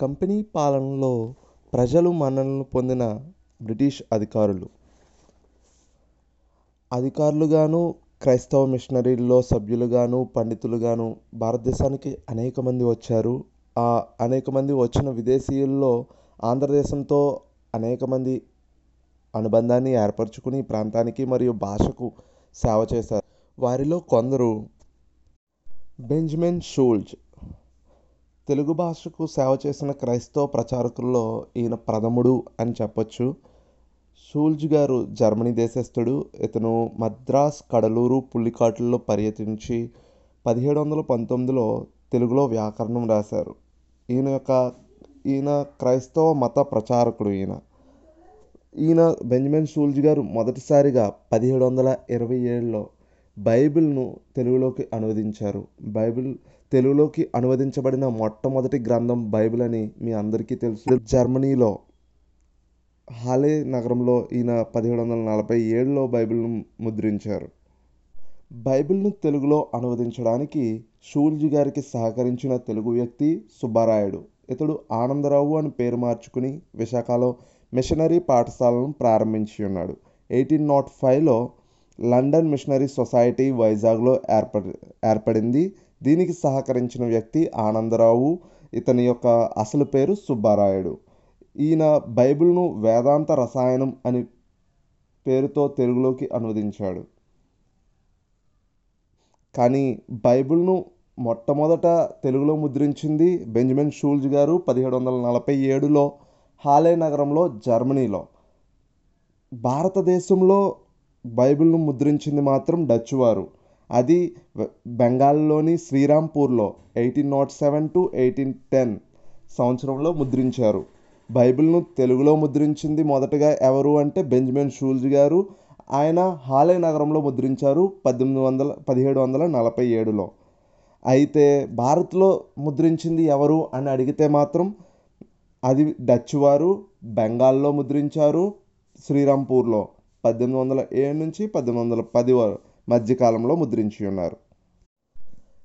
Company పాలనలో ప్రజలు మన్ననలు పొందిన బ్రిటిష్ అధికారులు. అధికారులుగాను క్రైస్తవ మిషనరీల్లో సభ్యులుగాను పండితులుగాను భారతదేశానికి అనేక మంది వచ్చారు. ఆ అనేక మంది వచ్చిన విదేశీయుల్లో ఆంధ్రదేశంతో అనేక మంది అనుబంధాన్ని ఏర్పరచుకుని ప్రాంతానికి మరియు భాషకు సేవ చేశారు. వారిలో కొందరు బెంజమిన్ షూల్జ్ తెలుగు భాషకు సేవ చేసిన క్రైస్తవ ప్రచారకుల్లో ఈయన ప్రథముడు అని చెప్పొచ్చు. షూల్జ్ గారు జర్మనీ దేశస్థుడు. ఇతను మద్రాస్ కడలూరు పుల్లికాట్లలో పర్యటించి పదిహేడు వందల పంతొమ్మిదిలో తెలుగులో వ్యాకరణం రాశారు. ఈయన యొక్క ఈయన క్రైస్తవ మత ప్రచారకుడు ఈయన. ఈయన బెంజమిన్ షూల్జ్ గారు మొదటిసారిగా పదిహేడు వందల ఇరవై ఏడులో బైబిల్ను తెలుగులోకి అనువదించారు. బైబిల్ తెలుగులోకి అనువదించబడిన మొట్టమొదటి గ్రంథం బైబిల్ అని మీ అందరికీ తెలుసు. జర్మనీలో హాలే నగరంలో ఈయన పదిహేడు వందల నలభై ఏడులో బైబిల్ను ముద్రించారు. బైబిల్ను తెలుగులో అనువదించడానికి షూల్జీ గారికి సహకరించిన తెలుగు వ్యక్తి సుబ్బారాయుడు. ఇతడు ఆనందరావు అని పేరు మార్చుకుని విశాఖలో మిషనరీ పాఠశాలను ప్రారంభించి ఉన్నాడు. ఎయిటీన్ నాట్ ఫైవ్లో లండన్ మిషనరీ సొసైటీ వైజాగ్లో ఏర్పడి ఏర్పడింది. దీనికి సహకరించిన వ్యక్తి ఆనందరావు. ఇతని యొక్క అసలు పేరు సుబ్బారాయుడు. ఈయన బైబిల్ను వేదాంత రసాయనం అని పేరుతో తెలుగులోకి అనువదించాడు. కానీ బైబిల్ను మొట్టమొదట తెలుగులో ముద్రించింది బెంజమిన్ షూల్జ్ గారు పదిహేడు వందల నలభై ఏడులో హాలే నగరంలో జర్మనీలో. భారతదేశంలో బైబిల్ను ముద్రించింది మాత్రం డచ్ వారు. అది బెంగాల్లోని శ్రీరాంపూర్లో eighteen naught seven to eighteen ten సంవత్సరంలో ముద్రించారు. బైబిల్ను తెలుగులో ముద్రించింది మొదటగా ఎవరు అంటే బెంజమిన్ షూల్జ్ గారు. ఆయన హాలే నగరంలో ముద్రించారు పద్దెనిమిది వందల పదిహేడు వందల నలభై ఏడులో. అయితే భారత్లో ముద్రించింది ఎవరు అని అడిగితే మాత్రం అది డచ్ వారు బెంగాల్లో ముద్రించారు శ్రీరాంపూర్లో. పద్దెనిమిది వందల ఏడు నుంచి పద్దెనిమిది వందల పది మధ్యకాలంలో ముద్రించి ఉన్నారు.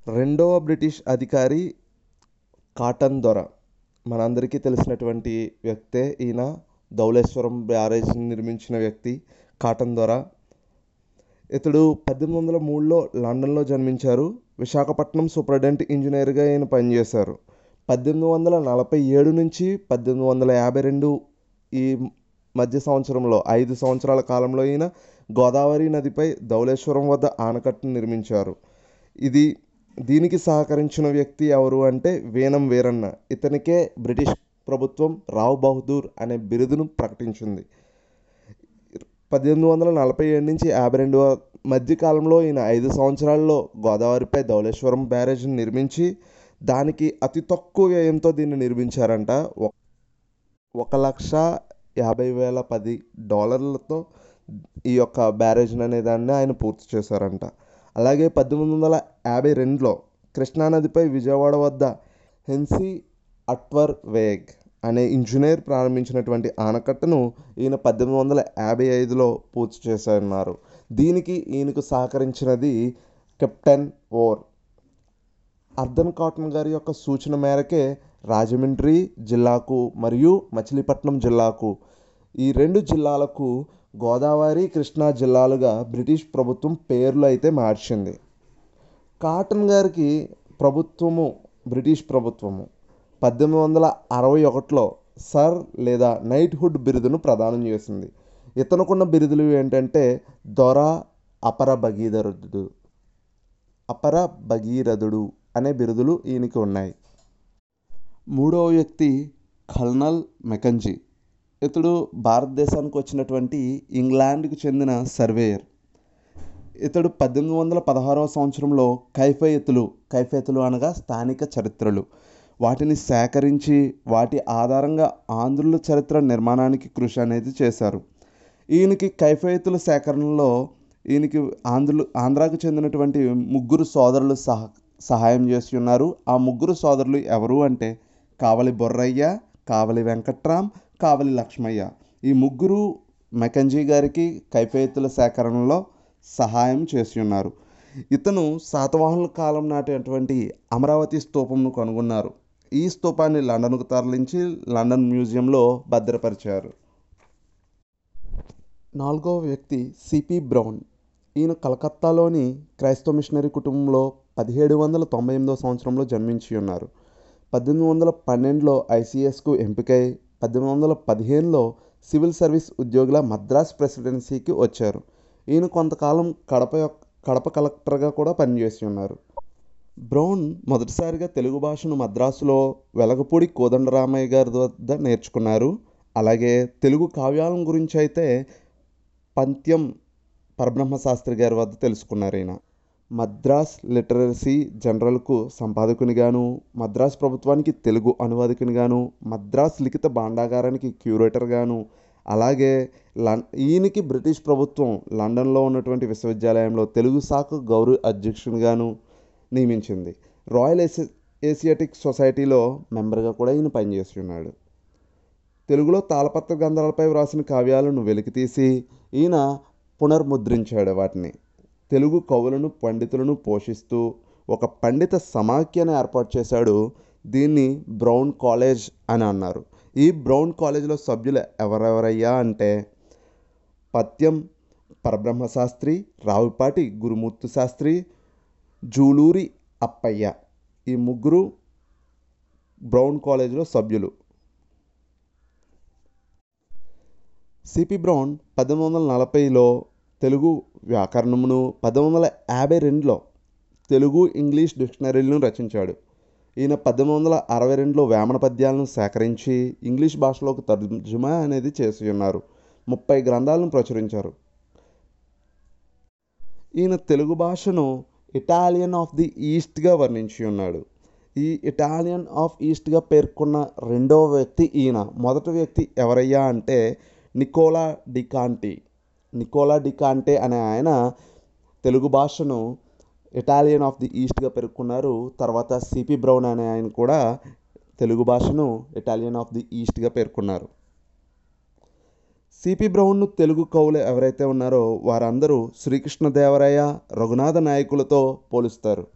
రెండవ బ్రిటిష్ అధికారి కాటన్ దొర. మనందరికీ తెలిసినటువంటి వ్యక్తే ఈయన ధౌలేశ్వరం బ్యారేజ్ని నిర్మించిన వ్యక్తి కాటన్ దొర. ఇతడు పద్దెనిమిది వందల మూడులో లండన్లో జన్మించారు. విశాఖపట్నం సూపరింటెండెంట్ ఇంజనీర్గా ఈయన పనిచేశారు. పద్దెనిమిది వందల నలభై ఏడు నుంచి పద్దెనిమిది వందల యాభై రెండు ఈ మధ్య సంవత్సరంలో ఐదు సంవత్సరాల కాలంలో ఈయన గోదావరి నదిపై ధవళేశ్వరం వద్ద ఆనకట్టను నిర్మించారు. ఇది దీనికి సహకరించిన వ్యక్తి ఎవరు అంటే వీణం వీరన్న. ఇతనికే బ్రిటిష్ ప్రభుత్వం రావ్ బహదూర్ అనే బిరుదును ప్రకటించింది. పద్దెనిమిది వందల నలభై ఏడు నుంచి యాభై రెండు మధ్యకాలంలో ఈయన ఐదు సంవత్సరాల్లో గోదావరిపై ధవళేశ్వరం బ్యారేజ్ని నిర్మించి దానికి అతి తక్కువ వ్యయంతో దీన్ని నిర్మించారంట. ఒక లక్ష యాభై వేల పది డాలర్లతో ఈ యొక్క బ్యారేజ్ని అనే దాన్ని ఆయన పూర్తి చేశారంట. అలాగే పద్దెనిమిది వందల యాభై రెండులో కృష్ణానదిపై విజయవాడ వద్ద హెన్సీ అట్వర్ వేగ్ అనే ఇంజనీర్ ప్రారంభించినటువంటి ఆనకట్టను ఈయన పద్దెనిమిది వందల యాభై ఐదులో పూర్తి చేశారన్నారు. దీనికి ఈయనకు సహకరించినది కెప్టెన్ ఓర్. అర్ధన్ కాటన్ గారి యొక్క సూచన మేరకే రాజమండ్రి జిల్లాకు మరియు మచిలీపట్నం జిల్లాకు. ఈ రెండు జిల్లాలకు గోదావరి కృష్ణా జిల్లాలుగా బ్రిటిష్ ప్రభుత్వం పేర్లు అయితే మార్చింది. కాటన్ గారికి ప్రభుత్వము బ్రిటిష్ ప్రభుత్వము. పద్దెనిమిది వందల అరవై ఒకటిలో సర్ లేదా నైట్హుడ్ బిరుదును ప్రదానం చేసింది. ఇతనుకున్న బిరుదులు ఏంటంటే దొర అపర భగీరథుడు. అపర భగీరథుడు అనే బిరుదులు ఈయనకి ఉన్నాయి. మూడవ వ్యక్తి కల్నల్ మెకంజీ. ఇతడు భారతదేశానికి వచ్చినటువంటి ఇంగ్లాండ్కి చెందిన సర్వేయర్. ఇతడు పద్దెనిమిది వందల పదహారవ సంవత్సరంలో కైఫయతులు కైఫయతులు అనగా స్థానిక చరిత్రలు. వాటిని సేకరించి వాటి ఆధారంగా ఆంధ్రుల చరిత్ర నిర్మాణానికి కృషి అనేది చేశారు. ఈయనకి కైఫయతుల సేకరణలో ఈయనకి ఆంధ్రులు ఆంధ్రాకు చెందినటువంటి ముగ్గురు సోదరులు సహ సహాయం చేసి ఉన్నారు. ఆ ముగ్గురు సోదరులు ఎవరు అంటే కావలి బొర్రయ్య కావలి వెంకట్రామ్ కావలి లక్ష్మయ్య. ఈ ముగ్గురు మెకంజీ గారికి కైపేతుల సేకరణలో సహాయం చేసి ఉన్నారు. ఇతను శాతవాహనుల కాలం నాటినటువంటి అమరావతి స్తూపంను కనుగొన్నారు. ఈ స్తూపాన్ని లండన్కు తరలించి లండన్ మ్యూజియంలో భద్రపరిచారు. నాలుగవ వ్యక్తి సిపి బ్రౌన్. ఈయన కలకత్తాలోని క్రైస్తవ మిషనరీ కుటుంబంలో పదిహేడు వందల తొంభై ఎనిమిదవ సంవత్సరంలో జన్మించి ఉన్నారు. పద్దెనిమిది వందల పన్నెండులో ఐసీఎస్కు ఎంపికై పద్దెనిమిది వందల పదిహేనులో సివిల్ సర్వీస్ ఉద్యోగుల మద్రాస్ ప్రెసిడెన్సీకి వచ్చారు. ఈయన కొంతకాలం కడప యొక్క కడప కలెక్టర్గా కూడా పనిచేసి ఉన్నారు. బ్రౌన్ మొదటిసారిగా తెలుగు భాషను మద్రాసులో వెలగపూడి కోదండరామయ్య గారి వద్ద నేర్చుకున్నారు. అలాగే తెలుగు కావ్యాలం గురించి అయితే పంత్యం పరబ్రహ్మ శాస్త్రి గారి వద్ద తెలుసుకున్నారు ఈయన. మద్రాస్ లిటరసీ జనరల్కు సంపాదకునిగాను మద్రాస్ ప్రభుత్వానికి తెలుగు అనువాదకునిగాను మద్రాస్ లిఖిత భాండాగారానికి క్యూరేటర్గాను అలాగే లం ఈయనకి బ్రిటిష్ ప్రభుత్వం లండన్లో ఉన్నటువంటి విశ్వవిద్యాలయంలో తెలుగు శాఖ గౌరవ అధ్యక్షునిగాను నియమించింది. రాయల్ ఏసి ఏసియాటిక్ సొసైటీలో మెంబర్గా కూడా ఈయన పనిచేసి ఉన్నాడు. తెలుగులో తాళపత్ర గ్రంథాలపై వ్రాసిన కావ్యాలను వెలికితీసి ఈయన పునర్ముద్రించాడు వాటిని. తెలుగు కవులను పండితులను పోషిస్తూ ఒక పండిత సమాఖ్యను ఏర్పాటు చేశాడు దీన్ని బ్రౌన్ కాలేజ్ అని అన్నారు. ఈ బ్రౌన్ కాలేజ్లో సభ్యులు ఎవరెవరయ్యా అంటే పత్యం పరబ్రహ్మ శాస్త్రి రావుపాటి గురుమూర్తి శాస్త్రి జూలూరి అప్పయ్య. ఈ ముగ్గురు బ్రౌన్ కాలేజ్లో సభ్యులు. సిపి బ్రౌన్ పద్దెనిమిది వందల నలభైలో తెలుగు వ్యాకరణమును పద్దెనిమిది వందల యాభై రెండులో తెలుగు ఇంగ్లీష్ డిక్షనరీలను రచించాడు. ఈయన పద్దెనిమిది వందల అరవై రెండులో వేమన పద్యాలను సేకరించి ఇంగ్లీష్ భాషలోకి తర్జుమా అనేది చేసి ఉన్నారు ముప్పై గ్రంథాలను ప్రచురించారు. ఈయన తెలుగు భాషను ఇటాలియన్ ఆఫ్ ది ఈస్ట్గా వర్ణించి ఉన్నాడు ఈ ఇటాలియన్ ఆఫ్ ఈస్ట్గా పేర్కొన్న రెండవ వ్యక్తి ఈయన. మొదటి వ్యక్తి ఎవరయ్యా అంటే నికోలా డికాంటి. నికోలా డికాంటే అనే ఆయన తెలుగు భాషను ఇటాలియన్ ఆఫ్ ది ఈస్ట్గా పేర్కొన్నారు తర్వాత సిపి బ్రౌన్ అనే ఆయన కూడా తెలుగు భాషను ఇటాలియన్ ఆఫ్ ది ఈస్ట్గా పేర్కొన్నారు. సిపి బ్రౌన్ను తెలుగు కవులు ఎవరైతే ఉన్నారో వారందరూ శ్రీకృష్ణదేవరాయ రఘునాథ నాయకులతో పోలుస్తారు.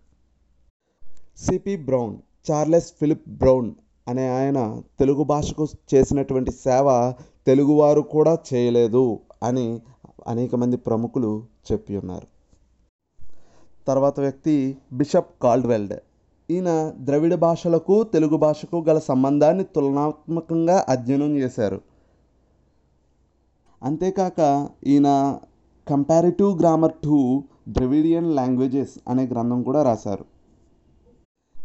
CP Brown Charles Philip Brown అనే ఆయన తెలుగు భాషకు చేసినటువంటి సేవ తెలుగువారు కూడా చేయలేదు అని అనేక మంది ప్రముఖులు చెప్పి ఉన్నారు. తర్వాత వ్యక్తి బిషప్ కాల్డ్వెల్డ్. ఈయన ద్రవిడ భాషలకు తెలుగు భాషకు గల సంబంధాన్ని తులనాత్మకంగా అధ్యయనం చేశారు. అంతేకాక ఈయన comparative grammar to Dravidian languages అనే గ్రంథం కూడా రాశారు.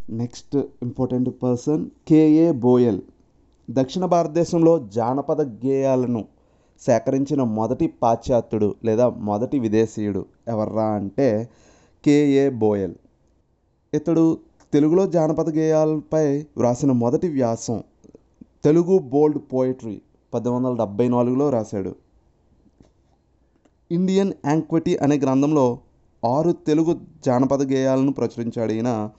Next important person KA Boyle దక్షిణ భారతదేశంలో జానపద గేయాలను సేకరించిన మొదటి పాశ్చాత్యుడు లేదా మొదటి విదేశీయుడు ఎవర్రా అంటే కేఏ బోయల్. ఇతడు తెలుగులో జానపద గేయాలపై వ్రాసిన మొదటి వ్యాసం తెలుగు బోల్డ్ పోయిటరీ పద్దెనిమిది వందల డెబ్బై నాలుగులో రాశాడు. ఇండియన్ యాంక్విటీ అనే గ్రంథంలో ఆరు తెలుగు జానపద గేయాలను ప్రచురించాడు ఈయన.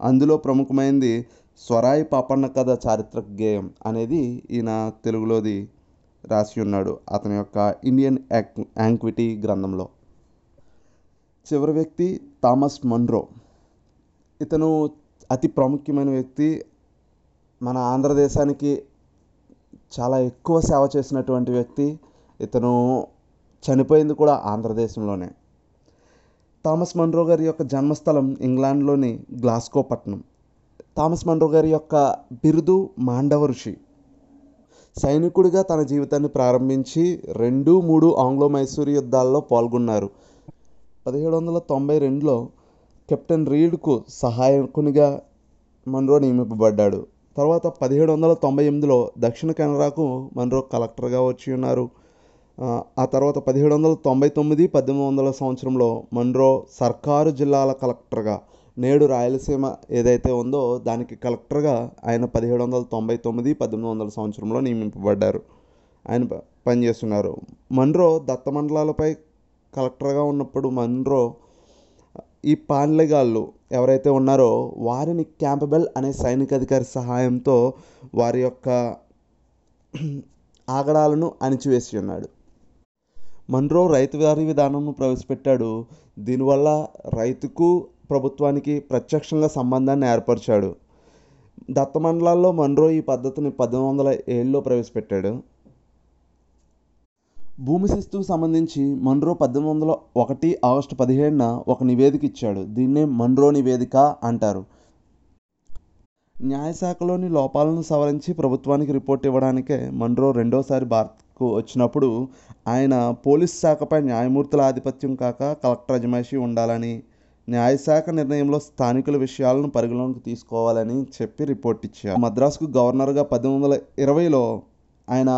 అందులో ప్రముఖమైనది స్వరాయి పాపన్న కథ చారిత్రక గేయం అనేది ఈయన తెలుగులోది రాసి ఉన్నాడు అతని యొక్క ఇండియన్ యాంక్విటీ గ్రంథంలో. చివరి వ్యక్తి థామస్ మన్రో. ఇతను అతి ప్రాముఖ్యమైన వ్యక్తి. మన ఆంధ్రదేశానికి చాలా ఎక్కువ సేవ చేసినటువంటి వ్యక్తి. ఇతను చనిపోయింది కూడా ఆంధ్రదేశంలోనే. థామస్ మన్రో గారి యొక్క జన్మస్థలం ఇంగ్లాండ్లోని గ్లాస్కో పట్టణం. థామస్ మన్రో గారి యొక్క బిరుదు మాండవ ఋషి. సైనికుడిగా తన జీవితాన్ని ప్రారంభించి రెండు మూడు ఆంగ్లో మైసూర్ యుద్ధాల్లో పాల్గొన్నారు. పదిహేడు వందల తొంభై రెండులో కెప్టెన్ రీడ్కు సహాయకునిగా మన్రో నియమింపబడ్డాడు. తర్వాత పదిహేడు వందల తొంభై ఎనిమిదిలో దక్షిణ కెనరాకు మన్రో కలెక్టర్గా వచ్చి ఉన్నారు. ఆ తర్వాత పదిహేడు వందల తొంభై తొమ్మిది పద్దెనిమిది వందల సంవత్సరంలో మన్రో సర్కారు జిల్లాల కలెక్టర్గా నేడు రాయలసీమ ఏదైతే ఉందో దానికి కలెక్టర్గా ఆయన పదిహేడు వందల తొంభై తొమ్మిది పద్దెనిమిది వందల సంవత్సరంలో నియమింపబడ్డారు. ఆయన పనిచేస్తున్నారు. మన్రో దత్తమండలాలపై కలెక్టర్గా ఉన్నప్పుడు మన్రో ఈ పాన్లెగాళ్ళు ఎవరైతే ఉన్నారో వారిని క్యాంపబెల్ అనే సైనిక అధికారి సహాయంతో వారి యొక్క ఆగడాలను అణిచివేసి ఉన్నాడు. మన్రో రైతు వారి విధానంను ప్రవేశపెట్టాడు. దీనివల్ల రైతుకు ప్రభుత్వానికి ప్రత్యక్షంగా సంబంధాన్ని ఏర్పరిచాడు. దత్తమండలాల్లో మన్రో ఈ పద్ధతిని పద్దెనిమిది వందల ఏడులో ప్రవేశపెట్టాడు. భూమి శిస్తుకు సంబంధించి మన్రో పద్దెనిమిది వందల ఒకటి ఆగస్టు పదిహేడున ఒక నివేదిక ఇచ్చాడు. దీన్నే మన్రో నివేదిక అంటారు. న్యాయశాఖలోని లోపాలను సవరించి ప్రభుత్వానికి రిపోర్ట్ ఇవ్వడానికే మన్రో రెండోసారి భారత్కు వచ్చినప్పుడు ఆయన పోలీస్ శాఖపై న్యాయమూర్తుల ఆధిపత్యం కాక కలెక్టర్ అజమాయిషి ఉండాలని న్యాయశాఖ నిర్ణయంలో స్థానికుల విషయాలను పరిగణలోకి తీసుకోవాలని చెప్పి రిపోర్ట్ ఇచ్చారు. మద్రాసుకు గవర్నర్గా పద్దెనిమిది వందల ఇరవైలో ఆయన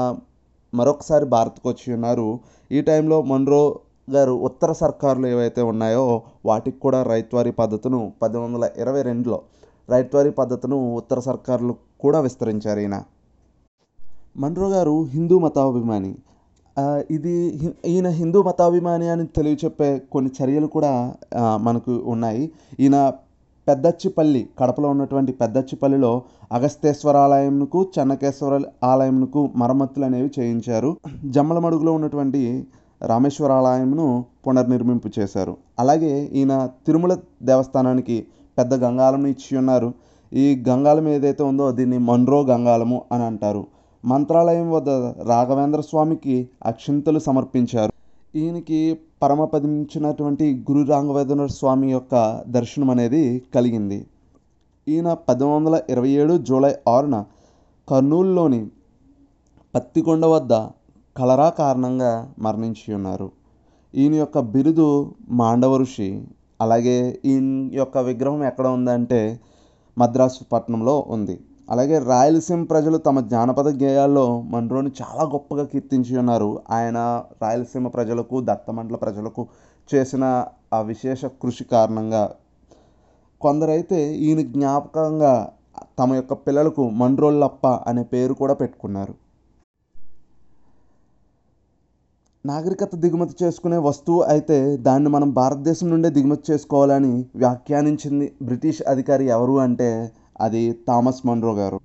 మరొకసారి భారత్కు వచ్చి ఉన్నారు. ఈ టైంలో మన్రో గారు ఉత్తర సర్కారులు ఏవైతే ఉన్నాయో వాటికి కూడా రైత్వారీ పద్ధతును పద్దెనిమిది వందల ఇరవై రెండులో రైత్వారీ పద్ధతును ఉత్తర సర్కారులు కూడా విస్తరించారు ఈయన. మన్రో గారు హిందూ మతాభిమాని. ఇది ఈయన హిందూ మతాభిమాని అని తెలియచెప్పే కొన్ని చర్యలు కూడా మనకు ఉన్నాయి. ఈయన పెద్దచ్చిపల్లి కడపలో ఉన్నటువంటి పెద్దచ్చిపల్లిలో అగస్తేశ్వర ఆలయంకు చెన్నకేశ్వర ఆలయంకు మరమ్మతులు అనేవి చేయించారు. జమ్మలమడుగులో ఉన్నటువంటి రామేశ్వర ఆలయంను పునర్నిర్మింపు చేశారు. అలాగే ఈయన తిరుమల దేవస్థానానికి పెద్ద గంగాళం ఇచ్చి ఉన్నారు ఈ గంగాళం ఏదైతే ఉందో దీన్ని మన్రో గంగాళము అని అంటారు. మంత్రాలయం వద్ద రాఘవేంద్ర స్వామికి అక్షింతలు సమర్పించారు. ఈయనకి పరమపదించినటువంటి గురు రాఘవేంద్ర స్వామి యొక్క దర్శనం అనేది కలిగింది. ఈయన పద్దెనిమిది వందల ఇరవై ఏడు జూలై ఆరున కర్నూలులోని పత్తికొండ వద్ద కలరా కారణంగా మరణించి ఉన్నారు. ఈయన యొక్క బిరుదు మాండవ ఋషి అలాగే ఈయన యొక్క విగ్రహం ఎక్కడ ఉందంటే మద్రాసు పట్టణంలో ఉంది. అలాగే రాయలసీమ ప్రజలు తమ జానపద గేయాల్లో మన్రోని చాలా గొప్పగా కీర్తించి ఉన్నారు. ఆయన రాయలసీమ ప్రజలకు దత్తమండల ప్రజలకు చేసిన ఆ విశేష కృషి కారణంగా కొందరైతే ఈయన జ్ఞాపకంగా తమ యొక్క పిల్లలకు మండ్రోళ్ళప్ప అనే పేరు కూడా పెట్టుకున్నారు. నాగరికత దిగుమతి చేసుకునే వస్తువు అయితే దాన్ని మనం భారతదేశం నుండే దిగుమతి చేసుకోవాలని వ్యాఖ్యానించింది బ్రిటిష్ అధికారి ఎవరు అంటే అది థామస్ మన్రో గారు.